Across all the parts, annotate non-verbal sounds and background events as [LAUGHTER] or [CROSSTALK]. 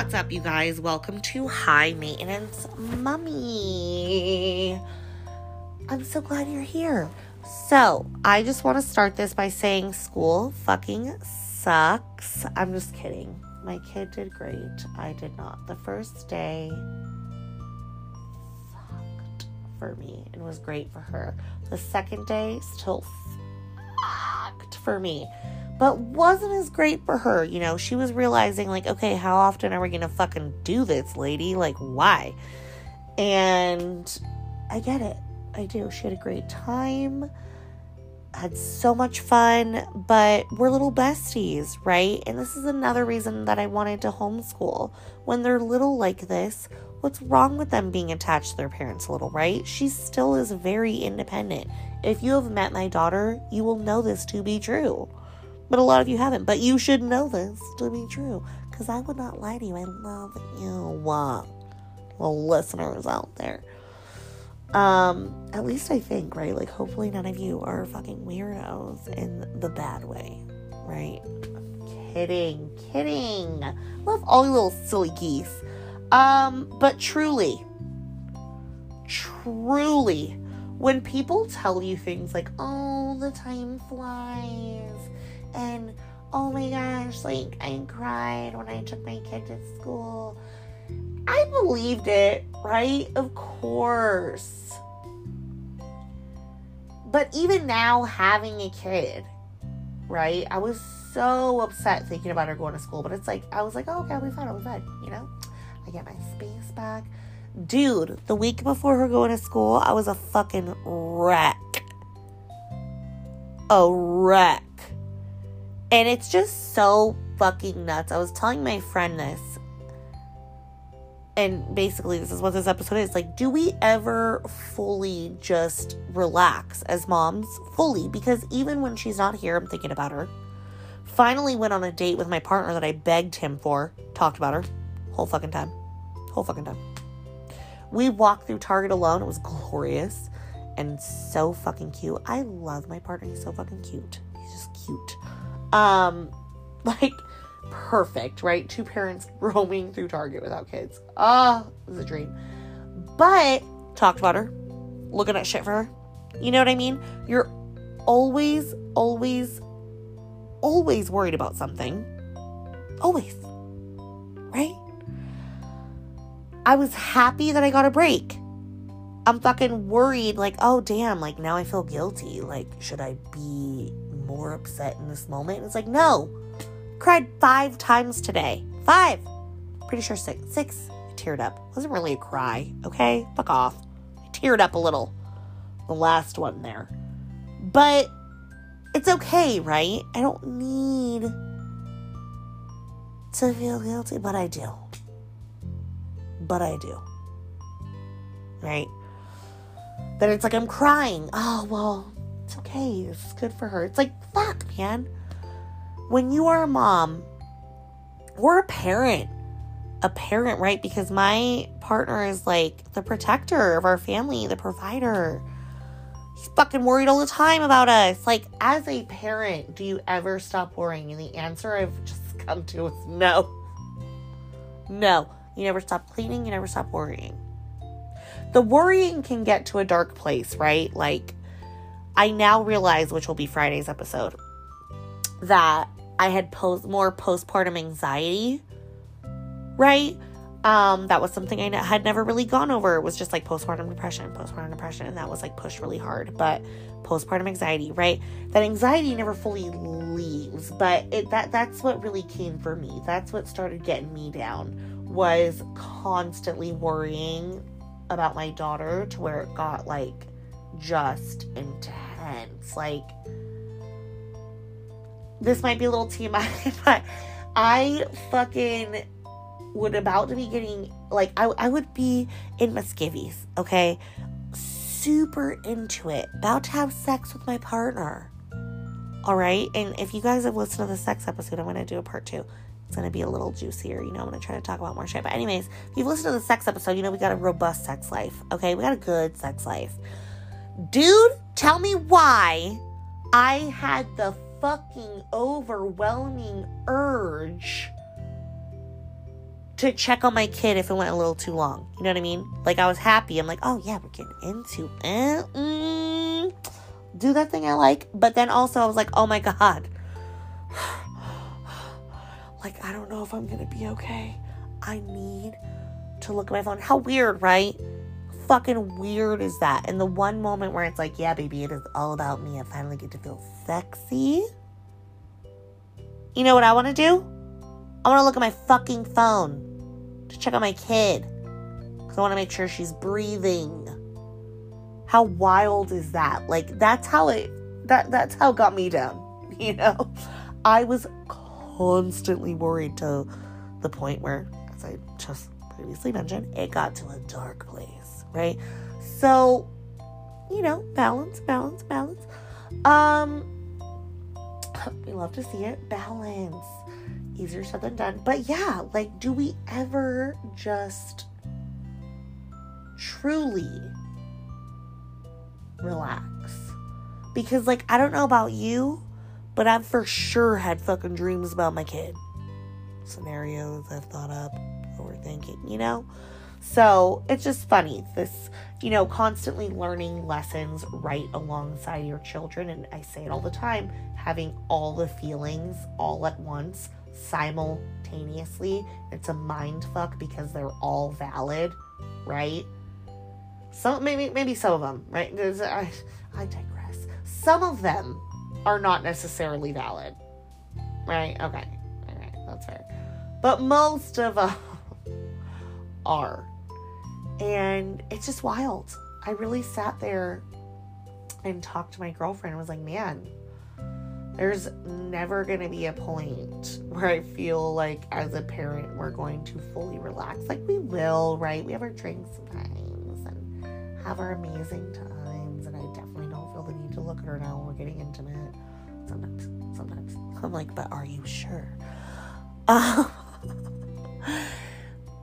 what's up, you guys? Welcome to High Maintenance Mummy. I'm so glad you're here. So, I just want to start this by saying school fucking sucks. I'm just kidding. My kid did great. I did not. The first day sucked for me and was great for her. The second day still sucked for me but wasn't as great for her. You know, she was realizing, like, okay, how often are we gonna fucking do this, lady? Like, why? And I get it. I do. She had a great time, had so much fun, but we're little besties, right? And this is another reason that I wanted to homeschool. When they're little like this, what's wrong with them being attached to their parents a little, right? She still is very independent. If you have met my daughter, you will know this to be true but a lot of you haven't. But you should know this to be true because I would not lie to you. I love you, uh, little listeners out there. Um, at least I think, right? Like, hopefully, none of you are fucking weirdos in the bad way, right? Kidding, kidding. Love all you little silly geese. Um, but truly, truly, when people tell you things like, oh, the time flies, and oh my gosh, like I cried when I took my kid to school. I believed it, right? Of course. But even now, having a kid, right? I was so upset thinking about her going to school, but it's like, I was like, oh, okay, be fine, I'll be fine, you know? I get my space back. Dude, the week before her going to school, I was a fucking wreck. A wreck. And it's just so fucking nuts. I was telling my friend this. And basically, this is what this episode is. Like, do we ever fully just relax as moms? Fully. Because even when she's not here, I'm thinking about her. Finally went on a date with my partner that I begged him for. Talked about her. Whole fucking time. Whole fucking time. We walked through Target alone. It was glorious and so fucking cute. I love my partner. He's so fucking cute. He's just cute. Um, [LAUGHS] like perfect, right? Two parents [LAUGHS] roaming through Target without kids. Ah, oh, it was a dream. But talked about her, looking at shit for her. You know what I mean? You're always, always, always worried about something. Always. Right? I was happy that I got a break. I'm fucking worried, like, oh damn, like now I feel guilty. Like, should I be more upset in this moment. And it's like, no, cried five times today. Five. Pretty sure six. Six. I teared up. It wasn't really a cry, okay? Fuck off. I teared up a little. The last one there. But it's okay, right? I don't need to feel guilty, but I do. But I do. Right? Then it's like I'm crying. Oh, well, it's okay. It's good for her. It's like, fuck, man. When you are a mom or a parent, a parent, right? Because my partner is like the protector of our family, the provider. He's fucking worried all the time about us. Like, as a parent, do you ever stop worrying? And the answer I've just [LAUGHS] come to is no. No. You never stop cleaning, you never stop worrying. The worrying can get to a dark place, right? Like, I now realize, which will be Friday's episode, that I had post more postpartum anxiety, right? Um, that was something I had never really gone over. It was just like postpartum depression, postpartum depression, and that was like pushed really hard. But postpartum anxiety, right? That anxiety never fully leaves, but it that that's what really came for me. That's what started getting me down was constantly worrying about my daughter to where it got like just intense. Like, this might be a little TMI, [LAUGHS] but I fucking would about to be getting, like, I, I would be in my okay? Super into it, about to have sex with my partner. All right. And if you guys have listened to the sex episode, I'm going to do a part two. It's going to be a little juicier. You know, I'm going to try to talk about more shit. But, anyways, if you've listened to the sex episode, you know we got a robust sex life. Okay. We got a good sex life. Dude, tell me why I had the fucking overwhelming urge to check on my kid if it went a little too long. You know what I mean? Like I was happy. I'm like, oh yeah, we're getting into it. Mm, do that thing I like. But then also I was like, oh my God. [SIGHS] like, I don't know if I'm to be okay. I need to look at my phone. How weird, right? Fucking weird is that? And the one moment where it's like, yeah, baby, it is all about me. I finally get to feel sexy. You know what I want to do? I want to look at my fucking phone to check on my kid. Because I want to make sure she's breathing. How wild is that? Like, that's how it, that, that's how it got me down. [LAUGHS] You know? I was constantly worried to the point where, as I just previously mentioned, it got to a dark place, right? So, you know, balance, balance, balance. Um, [LAUGHS] we love to see it. Balance. Easier said than done. But yeah, like, do we ever just truly relax? Because, like, I don't know about you, but I've for sure had fucking dreams about my kid. Scenarios I've thought up, overthinking, you know? So it's just funny. This, you know, constantly learning lessons right alongside your children. And I say it all the time having all the feelings all at once simultaneously. It's a mind fuck because they're all valid, right? Some maybe maybe some of them, right? I, I digress. Some of them are not necessarily valid, right? Okay, all right, that's fair. But most of them [LAUGHS] are. And it's just wild. I really sat there and talked to my girlfriend was like, man, there's never going to be a point where I feel like as a parent we're going to fully relax. Like we will, right? We have our drinks sometimes and have our amazing times. And I definitely don't feel the need to look at her now when we're getting intimate. Sometimes, sometimes. I'm like, but are you sure? Uh, [LAUGHS]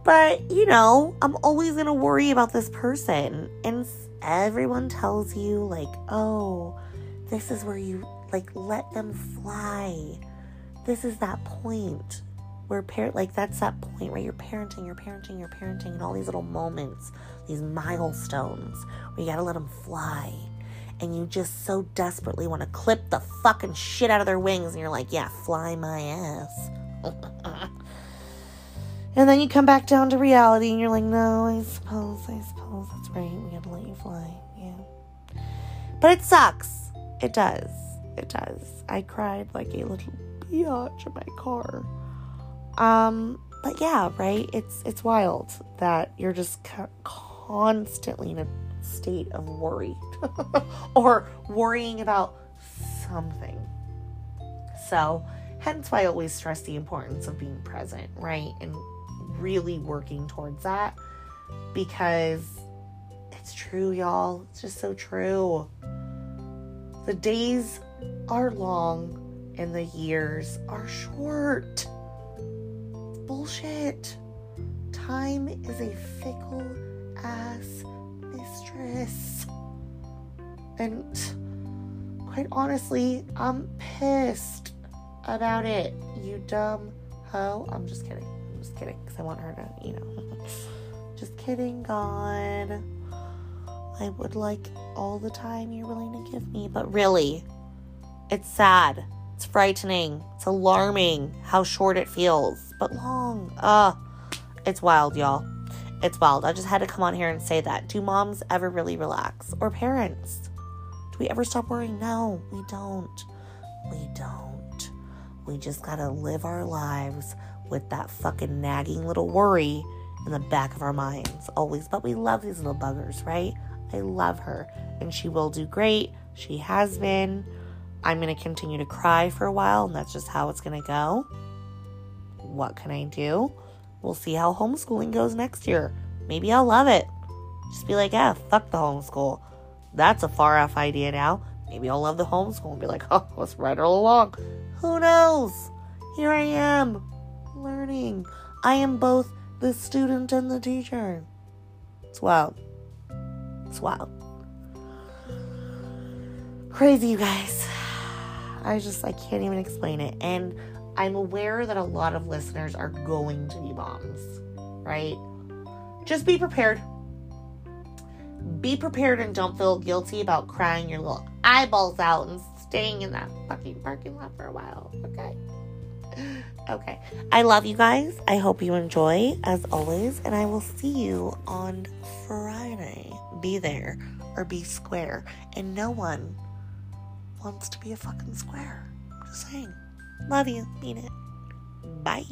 But, you know, I'm always going to worry about this person. And everyone tells you, like, oh, this is where you, like, let them fly. This is that point where parent like that's that point where you're parenting, you're parenting, you're parenting, and all these little moments, these milestones where you gotta let them fly. And you just so desperately want to clip the fucking shit out of their wings, and you're like, yeah, fly my ass. [LAUGHS] And then you come back down to reality and you're like, no, I suppose, I suppose that's right. We gotta let you fly. Yeah. But it sucks. It does. It does. I cried like a little biatch in my car. Um, but yeah, right? It's it's wild that you're just co- constantly in a state of worry [LAUGHS] or worrying about something. So, hence why I always stress the importance of being present, right? And really working towards that because it's true, y'all. It's just so true. The days are long and the years are short. Bullshit. Time is a fickle ass mistress. And quite honestly, I'm pissed about it. You dumb hoe. I'm just kidding just kidding, because I want her to, you know. [LAUGHS] just kidding, God. I would like all the time you're willing to give me, but really, it's sad. It's frightening. It's alarming how short it feels, but long. Ah, it's wild, y'all. It's wild. I just had to come on here and say that. Do moms ever really relax? Or parents? Do we ever stop worrying? No, we don't. We don't. We just gotta live our lives with that fucking nagging little worry in the back of our minds always. But we love these little buggers, right? I love her and she will do great. She has been. I'm to continue to cry for a while, and that's just how it's to go. What can I do? We'll see how homeschooling goes next year. Maybe I'll love it. Just be like, yeah, fuck the homeschool. That's a far off idea now. Maybe I'll love the homeschool and be like, [LAUGHS] oh, let's ride all along. Who knows? Here I am, learning. I am both the student and the teacher. It's wild. It's wild. Crazy, you guys. I just, I can't even explain it. And I'm aware that a lot of listeners are going to be moms, right? Just be prepared. Be prepared and don't feel guilty about crying your little eyeballs out and staying in that fucking parking lot for a while, okay? Okay. I love you guys. I hope you enjoy as always, and I will see you on Friday. Be there or be square. And no one wants to be a fucking square. I'm just saying. Love you. Mean it. Bye.